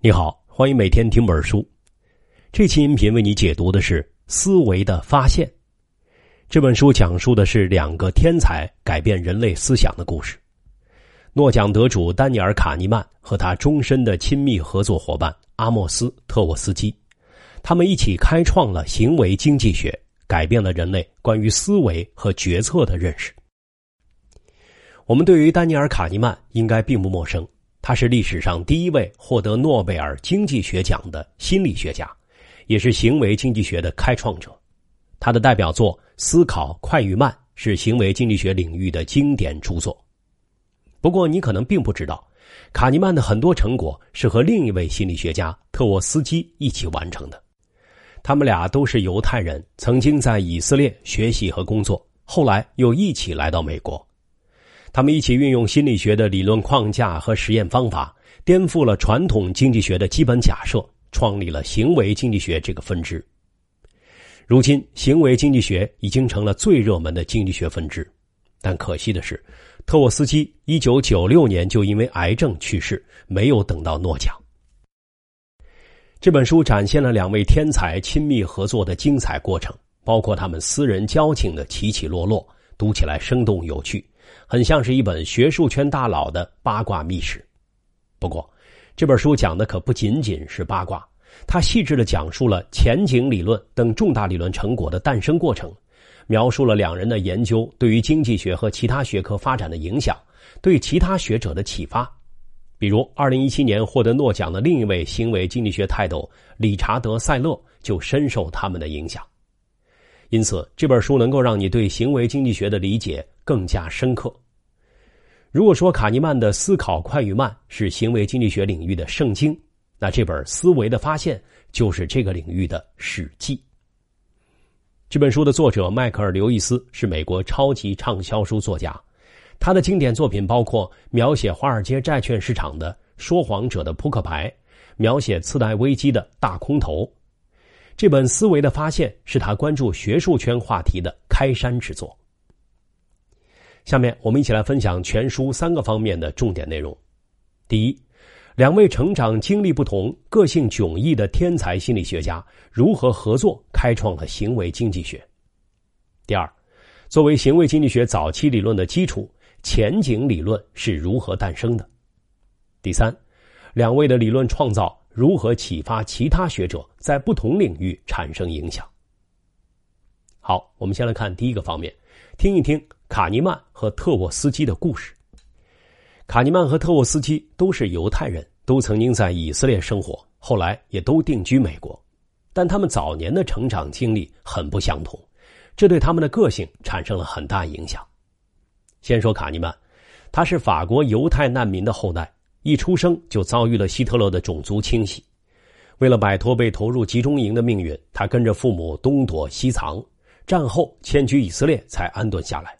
你好，欢迎每天听本书。这期音频为你解读的是《思维的发现》这本书，讲述的是两个天才改变人类思想的故事。诺奖得主丹尼尔·卡尼曼和他终身的亲密合作伙伴阿莫斯·特沃斯基，他们一起开创了行为经济学，改变了人类关于思维和决策的认识。我们对于丹尼尔·卡尼曼应该并不陌生。他是历史上第一位获得诺贝尔经济学奖的心理学家，也是行为经济学的开创者。他的代表作《思考快与慢》是行为经济学领域的经典著作。不过，你可能并不知道，卡尼曼的很多成果是和另一位心理学家特沃斯基一起完成的。他们俩都是犹太人，曾经在以色列学习和工作，后来又一起来到美国。他们一起运用心理学的理论框架和实验方法，颠覆了传统经济学的基本假设，创立了行为经济学这个分支。如今，行为经济学已经成了最热门的经济学分支。但可惜的是，特沃斯基一九九六年就因为癌症去世，没有等到诺奖。这本书展现了两位天才亲密合作的精彩过程，包括他们私人交情的起起落落，读起来生动有趣。很像是一本学术圈大佬的八卦秘史，不过这本书讲的可不仅仅是八卦，它细致的讲述了前景理论等重大理论成果的诞生过程，描述了两人的研究对于经济学和其他学科发展的影响，对其他学者的启发。比如，二零一七年获得诺奖的另一位行为经济学泰斗理查德·塞勒就深受他们的影响。因此，这本书能够让你对行为经济学的理解更加深刻。如果说卡尼曼的《思考快与慢》是行为经济学领域的圣经，那这本《思维的发现》就是这个领域的史记。这本书的作者迈克尔·刘易斯是美国超级畅销书作家，他的经典作品包括描写华尔街债券市场的《说谎者的扑克牌》，描写次贷危机的《大空头》。这本《思维的发现》是他关注学术圈话题的开山之作。下面我们一起来分享全书三个方面的重点内容：第一，两位成长经历不同、个性迥异的天才心理学家如何合作开创了行为经济学；第二，作为行为经济学早期理论的基础，前景理论是如何诞生的；第三，两位的理论创造。如何启发其他学者在不同领域产生影响？好，我们先来看第一个方面，听一听卡尼曼和特沃斯基的故事。卡尼曼和特沃斯基都是犹太人，都曾经在以色列生活，后来也都定居美国，但他们早年的成长经历很不相同，这对他们的个性产生了很大影响。先说卡尼曼，他是法国犹太难民的后代。一出生就遭遇了希特勒的种族清洗，为了摆脱被投入集中营的命运，他跟着父母东躲西藏，战后迁居以色列才安顿下来。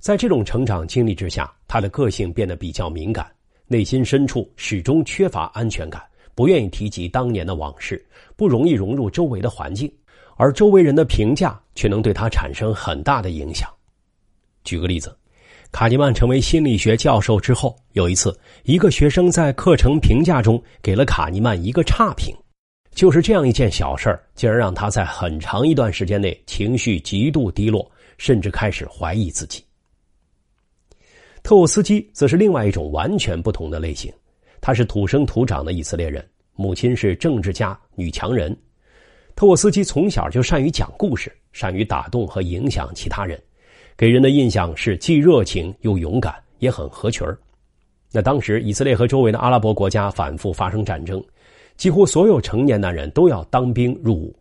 在这种成长经历之下，他的个性变得比较敏感，内心深处始终缺乏安全感，不愿意提及当年的往事，不容易融入周围的环境，而周围人的评价却能对他产生很大的影响。举个例子。卡尼曼成为心理学教授之后，有一次，一个学生在课程评价中给了卡尼曼一个差评，就是这样一件小事儿，竟然让他在很长一段时间内情绪极度低落，甚至开始怀疑自己。特沃斯基则是另外一种完全不同的类型，他是土生土长的以色列人，母亲是政治家、女强人。特沃斯基从小就善于讲故事，善于打动和影响其他人。给人的印象是既热情又勇敢，也很合群儿。那当时以色列和周围的阿拉伯国家反复发生战争，几乎所有成年男人都要当兵入伍。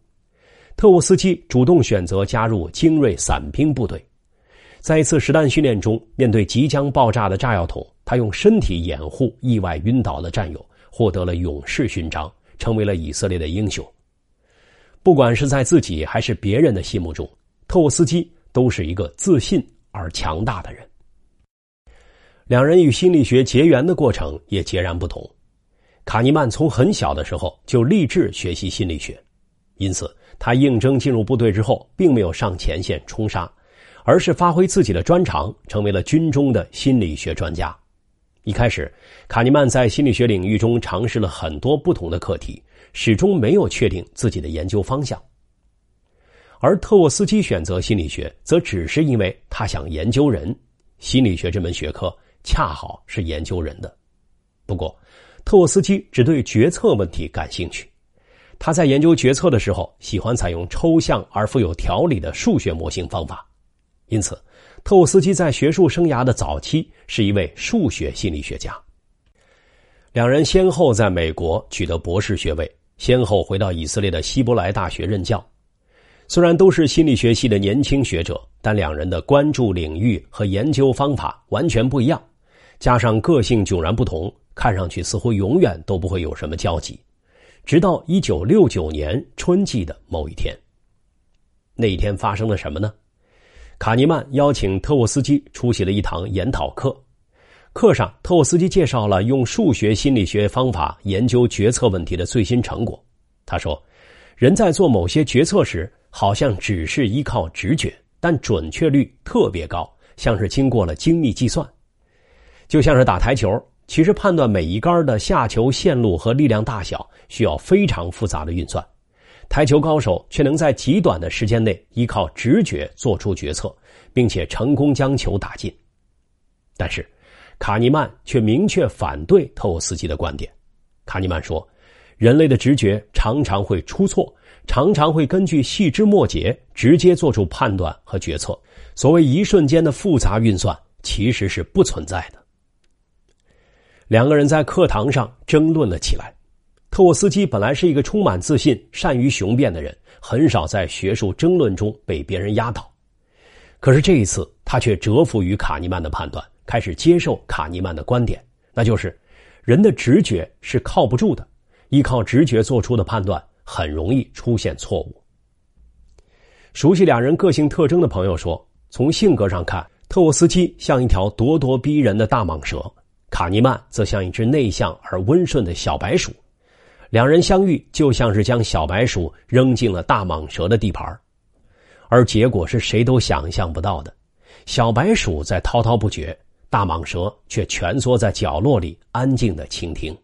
特沃斯基主动选择加入精锐伞兵部队，在一次实弹训练中，面对即将爆炸的炸药桶，他用身体掩护意外晕倒的战友，获得了勇士勋章，成为了以色列的英雄。不管是在自己还是别人的心目中，特沃斯基。都是一个自信而强大的人。两人与心理学结缘的过程也截然不同。卡尼曼从很小的时候就立志学习心理学，因此他应征进入部队之后，并没有上前线冲杀，而是发挥自己的专长，成为了军中的心理学专家。一开始，卡尼曼在心理学领域中尝试了很多不同的课题，始终没有确定自己的研究方向。而特沃斯基选择心理学，则只是因为他想研究人。心理学这门学科恰好是研究人的。不过，特沃斯基只对决策问题感兴趣。他在研究决策的时候，喜欢采用抽象而富有条理的数学模型方法。因此，特沃斯基在学术生涯的早期是一位数学心理学家。两人先后在美国取得博士学位，先后回到以色列的希伯来大学任教。虽然都是心理学系的年轻学者，但两人的关注领域和研究方法完全不一样，加上个性迥然不同，看上去似乎永远都不会有什么交集。直到一九六九年春季的某一天，那一天发生了什么呢？卡尼曼邀请特沃斯基出席了一堂研讨课。课上，特沃斯基介绍了用数学心理学方法研究决策问题的最新成果。他说：“人在做某些决策时，好像只是依靠直觉，但准确率特别高，像是经过了精密计算。就像是打台球，其实判断每一杆的下球线路和力量大小需要非常复杂的运算。”台球高手却能在极短的时间内依靠直觉做出决策，并且成功将球打进。但是，卡尼曼却明确反对特沃斯基的观点。卡尼曼说：“人类的直觉常常会出错，常常会根据细枝末节直接做出判断和决策。所谓一瞬间的复杂运算，其实是不存在的。”两个人在课堂上争论了起来。特沃斯基本来是一个充满自信、善于雄辩的人，很少在学术争论中被别人压倒。可是这一次，他却折服于卡尼曼的判断，开始接受卡尼曼的观点，那就是人的直觉是靠不住的，依靠直觉做出的判断很容易出现错误。熟悉两人个性特征的朋友说，从性格上看，特沃斯基像一条咄咄逼人的大蟒蛇，卡尼曼则像一只内向而温顺的小白鼠。两人相遇，就像是将小白鼠扔进了大蟒蛇的地盘而结果是谁都想象不到的。小白鼠在滔滔不绝，大蟒蛇却蜷缩在角落里，安静的倾听。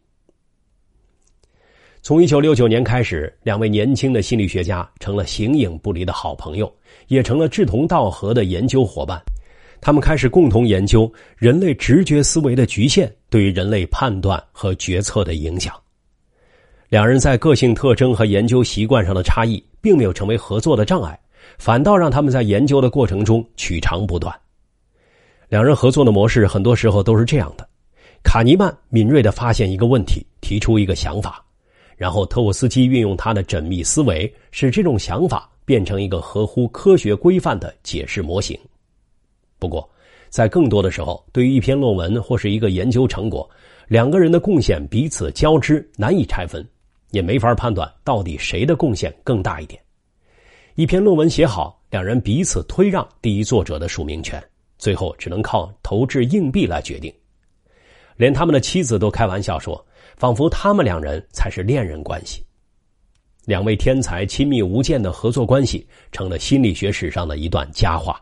从一九六九年开始，两位年轻的心理学家成了形影不离的好朋友，也成了志同道合的研究伙伴。他们开始共同研究人类直觉思维的局限对于人类判断和决策的影响。两人在个性特征和研究习惯上的差异，并没有成为合作的障碍，反倒让他们在研究的过程中取长补短。两人合作的模式很多时候都是这样的：卡尼曼敏锐的发现一个问题，提出一个想法，然后特沃斯基运用他的缜密思维，使这种想法变成一个合乎科学规范的解释模型。不过，在更多的时候，对于一篇论文或是一个研究成果，两个人的贡献彼此交织，难以拆分。也没法判断到底谁的贡献更大一点。一篇论文写好，两人彼此推让第一作者的署名权，最后只能靠投掷硬币来决定。连他们的妻子都开玩笑说，仿佛他们两人才是恋人关系。两位天才亲密无间的合作关系，成了心理学史上的一段佳话。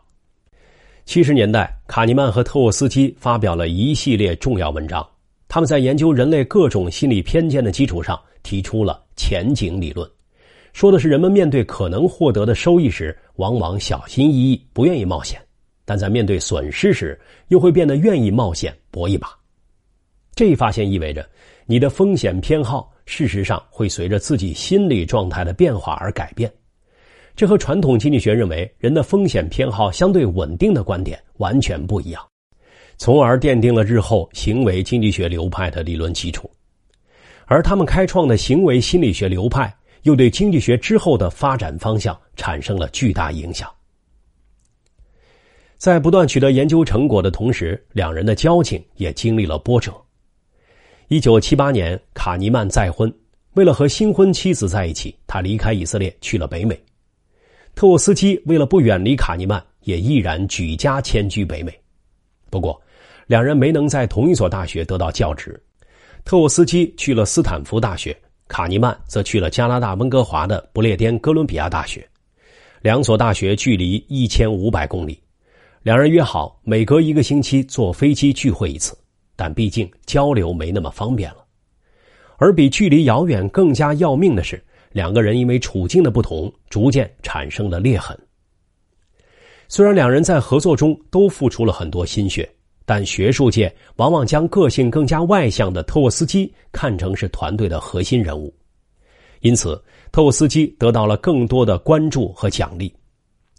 七十年代，卡尼曼和特沃斯基发表了一系列重要文章，他们在研究人类各种心理偏见的基础上。提出了前景理论，说的是人们面对可能获得的收益时，往往小心翼翼，不愿意冒险；但在面对损失时，又会变得愿意冒险搏一把。这一发现意味着，你的风险偏好事实上会随着自己心理状态的变化而改变。这和传统经济学认为人的风险偏好相对稳定的观点完全不一样，从而奠定了日后行为经济学流派的理论基础。而他们开创的行为心理学流派，又对经济学之后的发展方向产生了巨大影响。在不断取得研究成果的同时，两人的交情也经历了波折。一九七八年，卡尼曼再婚，为了和新婚妻子在一起，他离开以色列去了北美。特沃斯基为了不远离卡尼曼，也毅然举家迁居北美。不过，两人没能在同一所大学得到教职。特沃斯基去了斯坦福大学，卡尼曼则去了加拿大温哥华的不列颠哥伦比亚大学，两所大学距离一千五百公里，两人约好每隔一个星期坐飞机聚会一次，但毕竟交流没那么方便了。而比距离遥远更加要命的是，两个人因为处境的不同，逐渐产生了裂痕。虽然两人在合作中都付出了很多心血，但学术界往往将个性更加外向的特沃斯基看成是团队的核心人物，因此特沃斯基得到了更多的关注和奖励。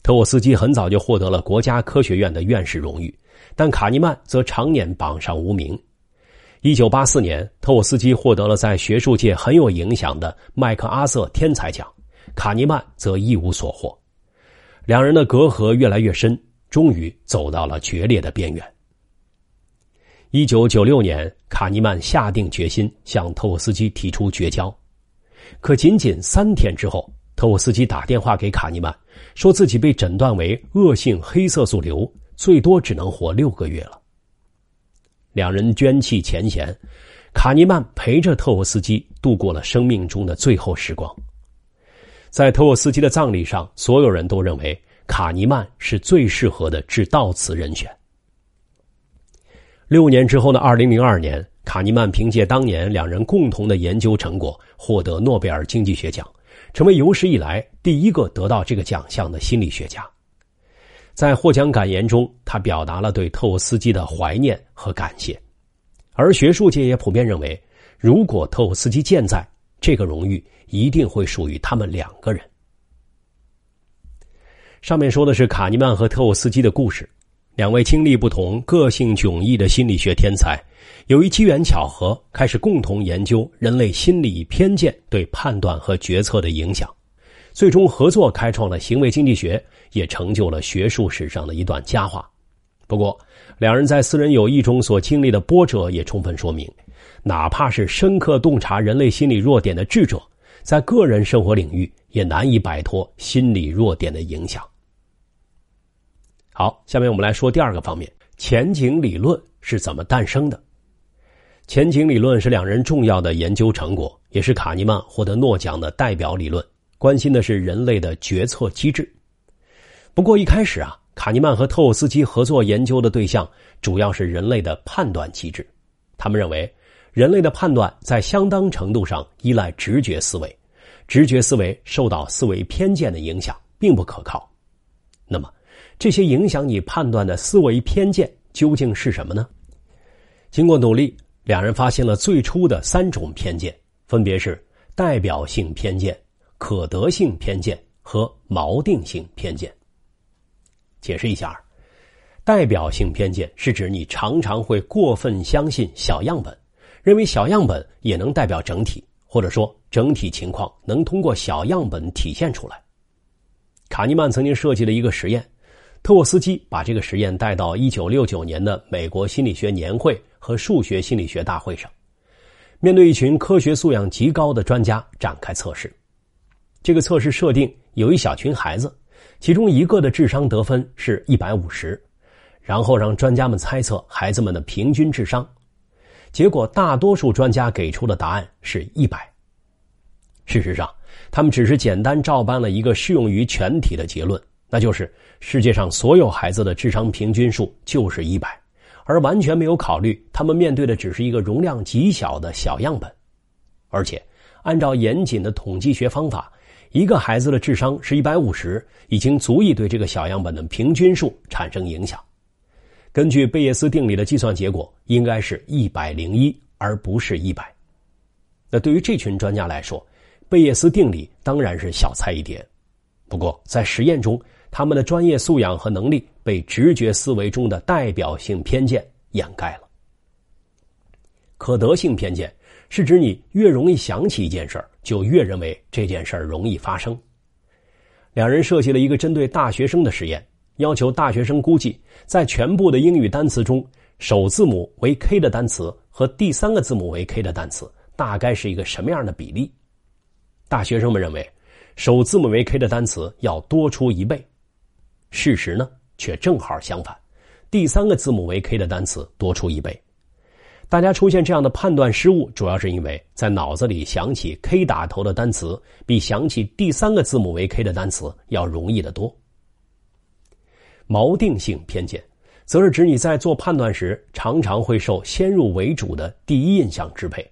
特沃斯基很早就获得了国家科学院的院士荣誉，但卡尼曼则常年榜上无名。一九八四年，特沃斯基获得了在学术界很有影响的麦克阿瑟天才奖，卡尼曼则一无所获。两人的隔阂越来越深，终于走到了决裂的边缘。一九九六年，卡尼曼下定决心向特沃斯基提出绝交，可仅仅三天之后，特沃斯基打电话给卡尼曼，说自己被诊断为恶性黑色素瘤，最多只能活六个月了。两人捐弃前嫌，卡尼曼陪着特沃斯基度过了生命中的最后时光。在特沃斯基的葬礼上，所有人都认为卡尼曼是最适合的致悼词人选。六年之后的二零零二年，卡尼曼凭借当年两人共同的研究成果，获得诺贝尔经济学奖，成为有史以来第一个得到这个奖项的心理学家。在获奖感言中，他表达了对特沃斯基的怀念和感谢，而学术界也普遍认为，如果特沃斯基健在，这个荣誉一定会属于他们两个人。上面说的是卡尼曼和特沃斯基的故事，两位经历不同、个性迥异的心理学天才，由于机缘巧合，开始共同研究人类心理偏见对判断和决策的影响。最终合作开创了行为经济学，也成就了学术史上的一段佳话。不过，两人在私人友谊中所经历的波折也充分说明，哪怕是深刻洞察人类心理弱点的智者，在个人生活领域也难以摆脱心理弱点的影响。好，下面我们来说第二个方面：前景理论是怎么诞生的？前景理论是两人重要的研究成果，也是卡尼曼获得诺奖的代表理论。关心的是人类的决策机制。不过一开始啊，卡尼曼和特沃斯基合作研究的对象主要是人类的判断机制。他们认为，人类的判断在相当程度上依赖直觉思维，直觉思维受到思维偏见的影响，并不可靠。那么，这些影响你判断的思维偏见究竟是什么呢？经过努力，两人发现了最初的三种偏见，分别是代表性偏见。可得性偏见和锚定性偏见。解释一下，代表性偏见是指你常常会过分相信小样本，认为小样本也能代表整体，或者说整体情况能通过小样本体现出来。卡尼曼曾经设计了一个实验，特沃斯基把这个实验带到一九六九年的美国心理学年会和数学心理学大会上，面对一群科学素养极高的专家展开测试。这个测试设定有一小群孩子，其中一个的智商得分是一百五十，然后让专家们猜测孩子们的平均智商，结果大多数专家给出的答案是一百。事实上，他们只是简单照搬了一个适用于全体的结论，那就是世界上所有孩子的智商平均数就是一百，而完全没有考虑他们面对的只是一个容量极小的小样本，而且按照严谨的统计学方法。一个孩子的智商是一百五十，已经足以对这个小样本的平均数产生影响。根据贝叶斯定理的计算结果，应该是一百零一，而不是一百。那对于这群专家来说，贝叶斯定理当然是小菜一碟。不过在实验中，他们的专业素养和能力被直觉思维中的代表性偏见掩盖了。可得性偏见。是指你越容易想起一件事儿，就越认为这件事儿容易发生。两人设计了一个针对大学生的实验，要求大学生估计在全部的英语单词中，首字母为 K 的单词和第三个字母为 K 的单词大概是一个什么样的比例。大学生们认为，首字母为 K 的单词要多出一倍。事实呢，却正好相反，第三个字母为 K 的单词多出一倍。大家出现这样的判断失误，主要是因为在脑子里想起 K 打头的单词，比想起第三个字母为 K 的单词要容易得多。锚定性偏见则是指你在做判断时，常常会受先入为主的第一印象支配。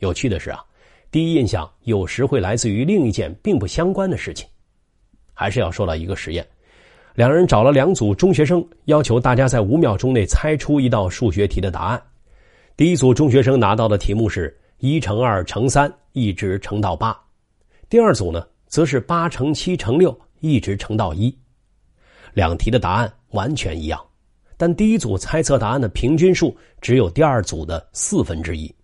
有趣的是啊，第一印象有时会来自于另一件并不相关的事情。还是要说到一个实验，两人找了两组中学生，要求大家在五秒钟内猜出一道数学题的答案。第一组中学生拿到的题目是一乘二乘三，一直乘到八；第二组呢，则是八乘七乘六，一直乘到一。两题的答案完全一样，但第一组猜测答案的平均数只有第二组的四分之一。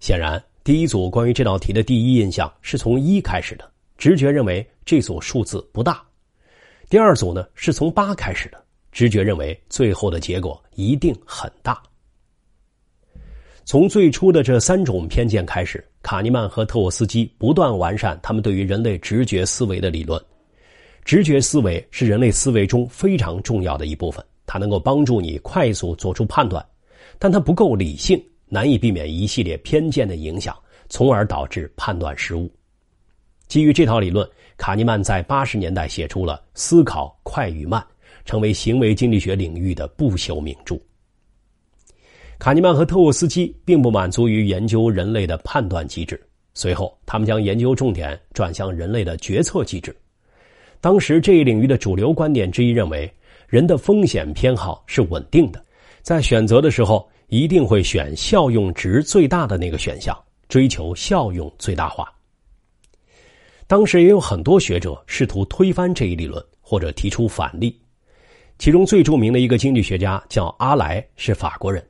显然，第一组关于这道题的第一印象是从一开始的，直觉认为这组数字不大；第二组呢，是从八开始的，直觉认为最后的结果一定很大。从最初的这三种偏见开始，卡尼曼和特沃斯基不断完善他们对于人类直觉思维的理论。直觉思维是人类思维中非常重要的一部分，它能够帮助你快速做出判断，但它不够理性，难以避免一系列偏见的影响，从而导致判断失误。基于这套理论，卡尼曼在八十年代写出了《思考快与慢》，成为行为经济学领域的不朽名著。卡尼曼和特沃斯基并不满足于研究人类的判断机制，随后他们将研究重点转向人类的决策机制。当时这一领域的主流观点之一认为，人的风险偏好是稳定的，在选择的时候一定会选效用值最大的那个选项，追求效用最大化。当时也有很多学者试图推翻这一理论，或者提出反例，其中最著名的一个经济学家叫阿莱，是法国人。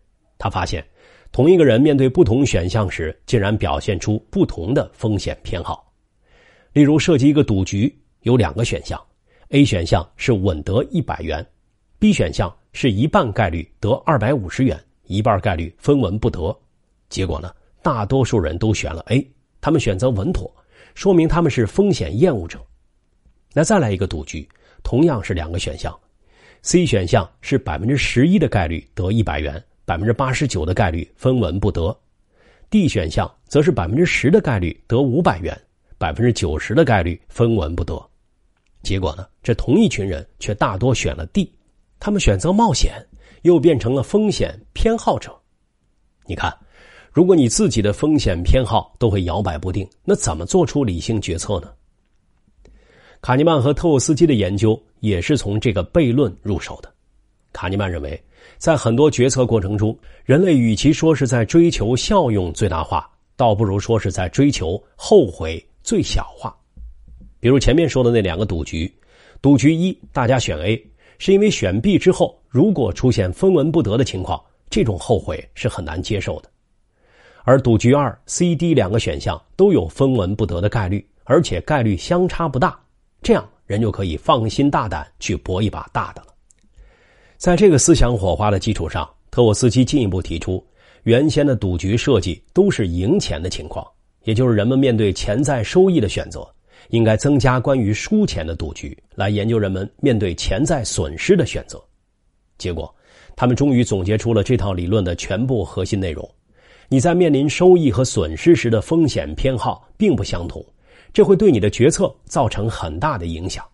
他发现，同一个人面对不同选项时，竟然表现出不同的风险偏好。例如，设计一个赌局，有两个选项：A 选项是稳得一百元，B 选项是一半概率得二百五十元，一半概率分文不得。结果呢，大多数人都选了 A，他们选择稳妥，说明他们是风险厌恶者。那再来一个赌局，同样是两个选项，C 选项是百分之十一的概率得一百元。百分之八十九的概率分文不得，D 选项则是百分之十的概率得五百元，百分之九十的概率分文不得。结果呢，这同一群人却大多选了 D，他们选择冒险，又变成了风险偏好者。你看，如果你自己的风险偏好都会摇摆不定，那怎么做出理性决策呢？卡尼曼和特沃斯基的研究也是从这个悖论入手的。卡尼曼认为。在很多决策过程中，人类与其说是在追求效用最大化，倒不如说是在追求后悔最小化。比如前面说的那两个赌局，赌局一大家选 A，是因为选 B 之后如果出现分文不得的情况，这种后悔是很难接受的；而赌局二 C、D 两个选项都有分文不得的概率，而且概率相差不大，这样人就可以放心大胆去搏一把大的了。在这个思想火花的基础上，特沃斯基进一步提出，原先的赌局设计都是赢钱的情况，也就是人们面对潜在收益的选择，应该增加关于输钱的赌局，来研究人们面对潜在损失的选择。结果，他们终于总结出了这套理论的全部核心内容：你在面临收益和损失时的风险偏好并不相同，这会对你的决策造成很大的影响。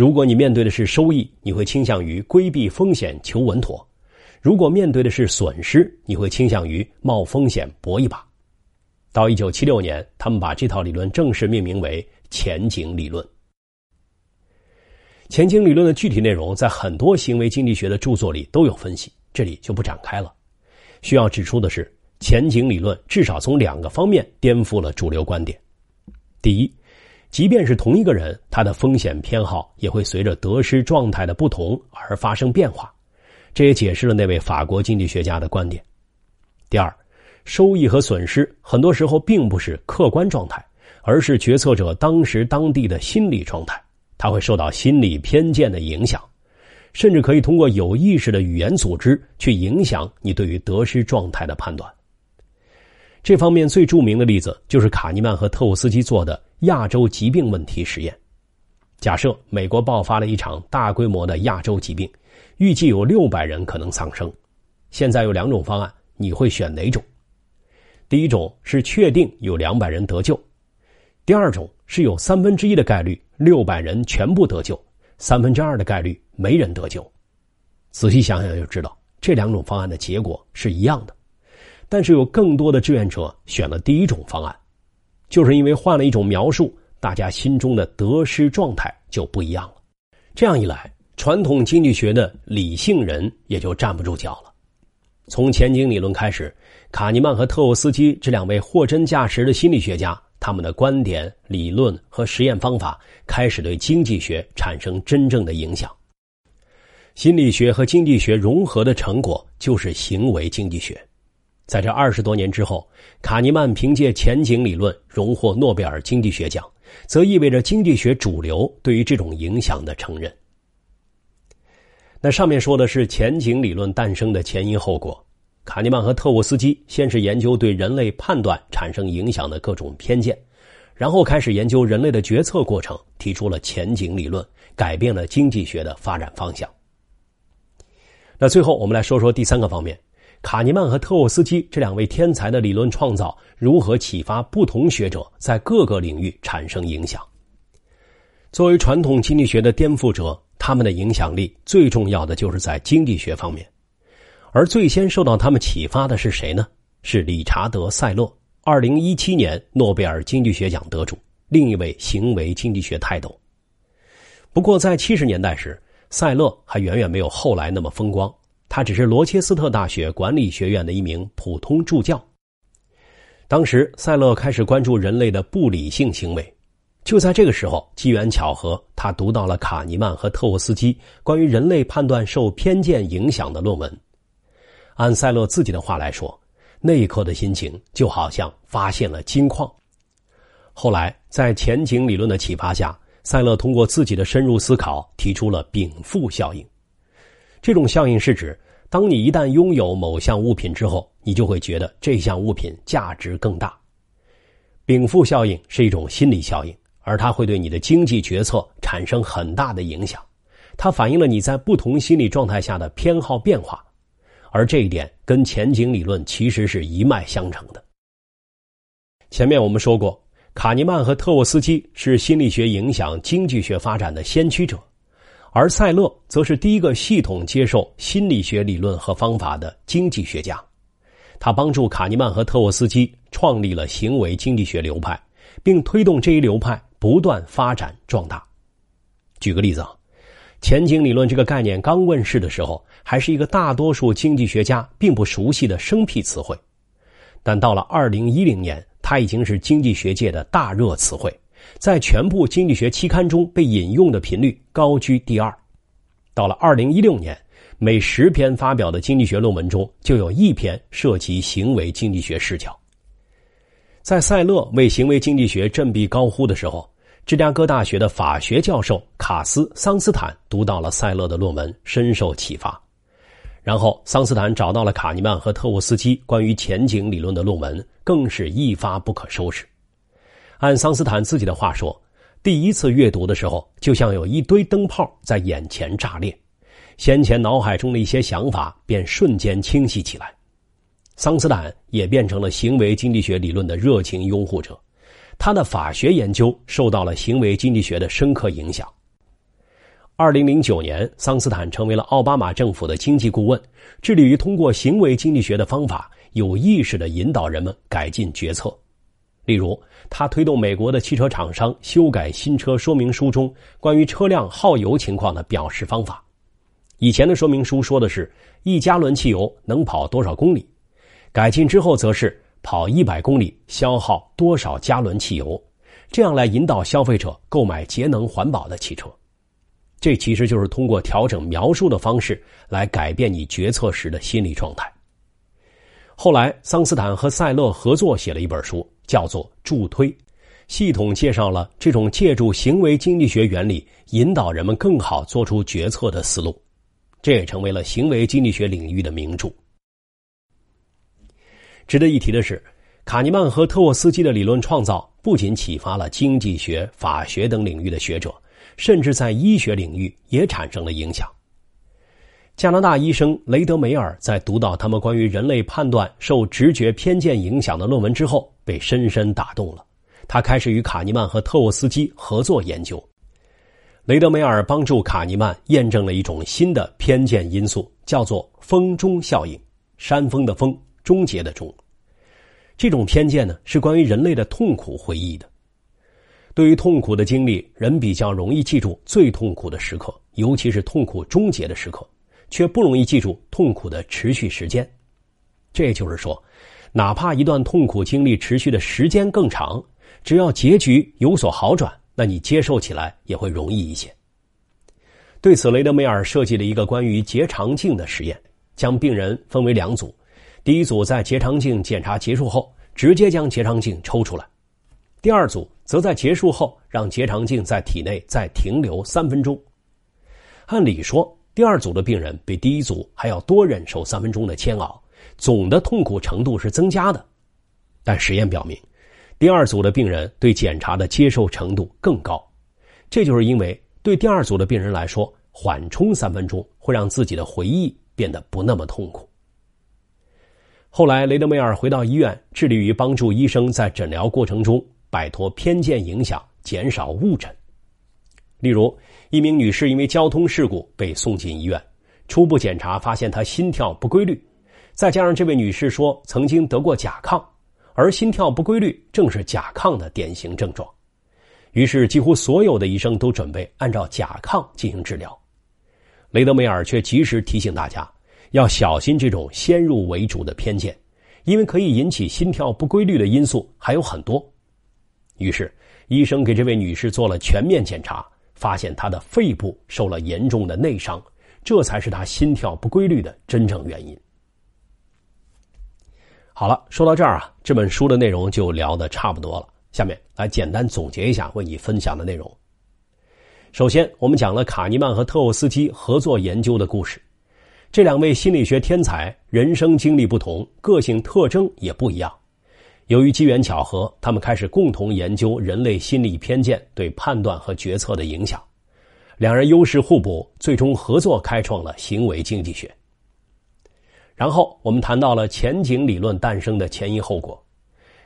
如果你面对的是收益，你会倾向于规避风险求稳妥；如果面对的是损失，你会倾向于冒风险搏一把。到一九七六年，他们把这套理论正式命名为前景理论。前景理论的具体内容在很多行为经济学的著作里都有分析，这里就不展开了。需要指出的是，前景理论至少从两个方面颠覆了主流观点。第一。即便是同一个人，他的风险偏好也会随着得失状态的不同而发生变化，这也解释了那位法国经济学家的观点。第二，收益和损失很多时候并不是客观状态，而是决策者当时当地的心理状态，它会受到心理偏见的影响，甚至可以通过有意识的语言组织去影响你对于得失状态的判断。这方面最著名的例子就是卡尼曼和特沃斯基做的亚洲疾病问题实验。假设美国爆发了一场大规模的亚洲疾病，预计有六百人可能丧生。现在有两种方案，你会选哪种？第一种是确定有两百人得救；第二种是有三分之一的概率六百人全部得救，三分之二的概率没人得救。仔细想想就知道，这两种方案的结果是一样的。但是有更多的志愿者选了第一种方案，就是因为换了一种描述，大家心中的得失状态就不一样了。这样一来，传统经济学的理性人也就站不住脚了。从前景理论开始，卡尼曼和特沃斯基这两位货真价实的心理学家，他们的观点、理论和实验方法开始对经济学产生真正的影响。心理学和经济学融合的成果就是行为经济学。在这二十多年之后，卡尼曼凭借前景理论荣获诺贝尔经济学奖，则意味着经济学主流对于这种影响的承认。那上面说的是前景理论诞生的前因后果。卡尼曼和特沃斯基先是研究对人类判断产生影响的各种偏见，然后开始研究人类的决策过程，提出了前景理论，改变了经济学的发展方向。那最后，我们来说说第三个方面。卡尼曼和特沃斯基这两位天才的理论创造，如何启发不同学者在各个领域产生影响？作为传统经济学的颠覆者，他们的影响力最重要的就是在经济学方面。而最先受到他们启发的是谁呢？是理查德·塞勒，二零一七年诺贝尔经济学奖得主，另一位行为经济学泰斗。不过，在七十年代时，塞勒还远远没有后来那么风光。他只是罗切斯特大学管理学院的一名普通助教。当时，塞勒开始关注人类的不理性行为。就在这个时候，机缘巧合，他读到了卡尼曼和特沃斯基关于人类判断受偏见影响的论文。按塞勒自己的话来说，那一刻的心情就好像发现了金矿。后来，在前景理论的启发下，塞勒通过自己的深入思考，提出了禀赋效应。这种效应是指，当你一旦拥有某项物品之后，你就会觉得这项物品价值更大。禀赋效应是一种心理效应，而它会对你的经济决策产生很大的影响。它反映了你在不同心理状态下的偏好变化，而这一点跟前景理论其实是一脉相承的。前面我们说过，卡尼曼和特沃斯基是心理学影响经济学发展的先驱者。而塞勒则是第一个系统接受心理学理论和方法的经济学家，他帮助卡尼曼和特沃斯基创立了行为经济学流派，并推动这一流派不断发展壮大。举个例子啊，前景理论这个概念刚问世的时候，还是一个大多数经济学家并不熟悉的生僻词汇，但到了二零一零年，它已经是经济学界的大热词汇。在全部经济学期刊中被引用的频率高居第二。到了二零一六年，每十篇发表的经济学论文中就有一篇涉及行为经济学视角。在塞勒为行为经济学振臂高呼的时候，芝加哥大学的法学教授卡斯·桑斯坦读到了塞勒的论文，深受启发。然后，桑斯坦找到了卡尼曼和特沃斯基关于前景理论的论文，更是一发不可收拾。按桑斯坦自己的话说，第一次阅读的时候，就像有一堆灯泡在眼前炸裂，先前脑海中的一些想法便瞬间清晰起来。桑斯坦也变成了行为经济学理论的热情拥护者，他的法学研究受到了行为经济学的深刻影响。二零零九年，桑斯坦成为了奥巴马政府的经济顾问，致力于通过行为经济学的方法，有意识的引导人们改进决策。例如，他推动美国的汽车厂商修改新车说明书中关于车辆耗油情况的表示方法。以前的说明书说的是一加仑汽油能跑多少公里，改进之后则是跑一百公里消耗多少加仑汽油，这样来引导消费者购买节能环保的汽车。这其实就是通过调整描述的方式来改变你决策时的心理状态。后来，桑斯坦和塞勒合作写了一本书。叫做助推，系统介绍了这种借助行为经济学原理引导人们更好做出决策的思路，这也成为了行为经济学领域的名著。值得一提的是，卡尼曼和特沃斯基的理论创造不仅启发了经济学、法学等领域的学者，甚至在医学领域也产生了影响。加拿大医生雷德梅尔在读到他们关于人类判断受直觉偏见影响的论文之后，被深深打动了。他开始与卡尼曼和特沃斯基合作研究。雷德梅尔帮助卡尼曼验证了一种新的偏见因素，叫做“风中效应”。山峰的峰，终结的终。这种偏见呢，是关于人类的痛苦回忆的。对于痛苦的经历，人比较容易记住最痛苦的时刻，尤其是痛苦终结的时刻，却不容易记住痛苦的持续时间。这就是说，哪怕一段痛苦经历持续的时间更长，只要结局有所好转。那你接受起来也会容易一些。对此，雷德梅尔设计了一个关于结肠镜的实验，将病人分为两组，第一组在结肠镜检查结束后直接将结肠镜抽出来，第二组则在结束后让结肠镜在体内再停留三分钟。按理说，第二组的病人比第一组还要多忍受三分钟的煎熬，总的痛苦程度是增加的，但实验表明。第二组的病人对检查的接受程度更高，这就是因为对第二组的病人来说，缓冲三分钟会让自己的回忆变得不那么痛苦。后来，雷德梅尔回到医院，致力于帮助医生在诊疗过程中摆脱偏见影响，减少误诊。例如，一名女士因为交通事故被送进医院，初步检查发现她心跳不规律，再加上这位女士说曾经得过甲亢。而心跳不规律正是甲亢的典型症状，于是几乎所有的医生都准备按照甲亢进行治疗。雷德梅尔却及时提醒大家要小心这种先入为主的偏见，因为可以引起心跳不规律的因素还有很多。于是，医生给这位女士做了全面检查，发现他的肺部受了严重的内伤，这才是他心跳不规律的真正原因。好了，说到这儿啊，这本书的内容就聊得差不多了。下面来简单总结一下为你分享的内容。首先，我们讲了卡尼曼和特沃斯基合作研究的故事。这两位心理学天才人生经历不同，个性特征也不一样。由于机缘巧合，他们开始共同研究人类心理偏见对判断和决策的影响。两人优势互补，最终合作开创了行为经济学。然后我们谈到了前景理论诞生的前因后果。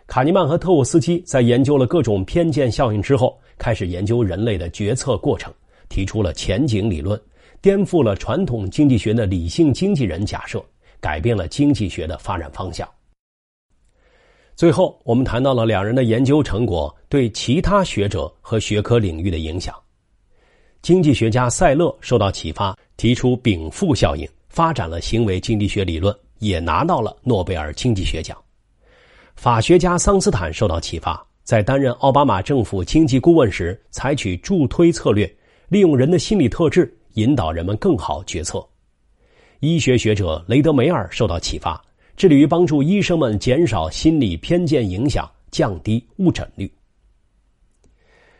卡尼曼和特沃斯基在研究了各种偏见效应之后，开始研究人类的决策过程，提出了前景理论，颠覆了传统经济学的理性经纪人假设，改变了经济学的发展方向。最后，我们谈到了两人的研究成果对其他学者和学科领域的影响。经济学家塞勒受到启发，提出禀赋效应。发展了行为经济学理论，也拿到了诺贝尔经济学奖。法学家桑斯坦受到启发，在担任奥巴马政府经济顾问时，采取助推策略，利用人的心理特质引导人们更好决策。医学学者雷德梅尔受到启发，致力于帮助医生们减少心理偏见影响，降低误诊率。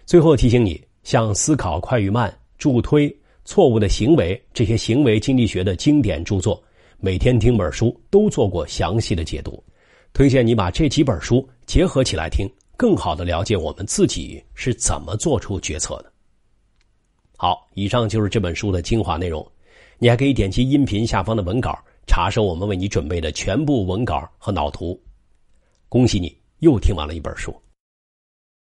最后提醒你，像思考快与慢、助推。错误的行为，这些行为经济学的经典著作，每天听本书都做过详细的解读，推荐你把这几本书结合起来听，更好的了解我们自己是怎么做出决策的。好，以上就是这本书的精华内容，你还可以点击音频下方的文稿，查收我们为你准备的全部文稿和脑图。恭喜你又听完了一本书。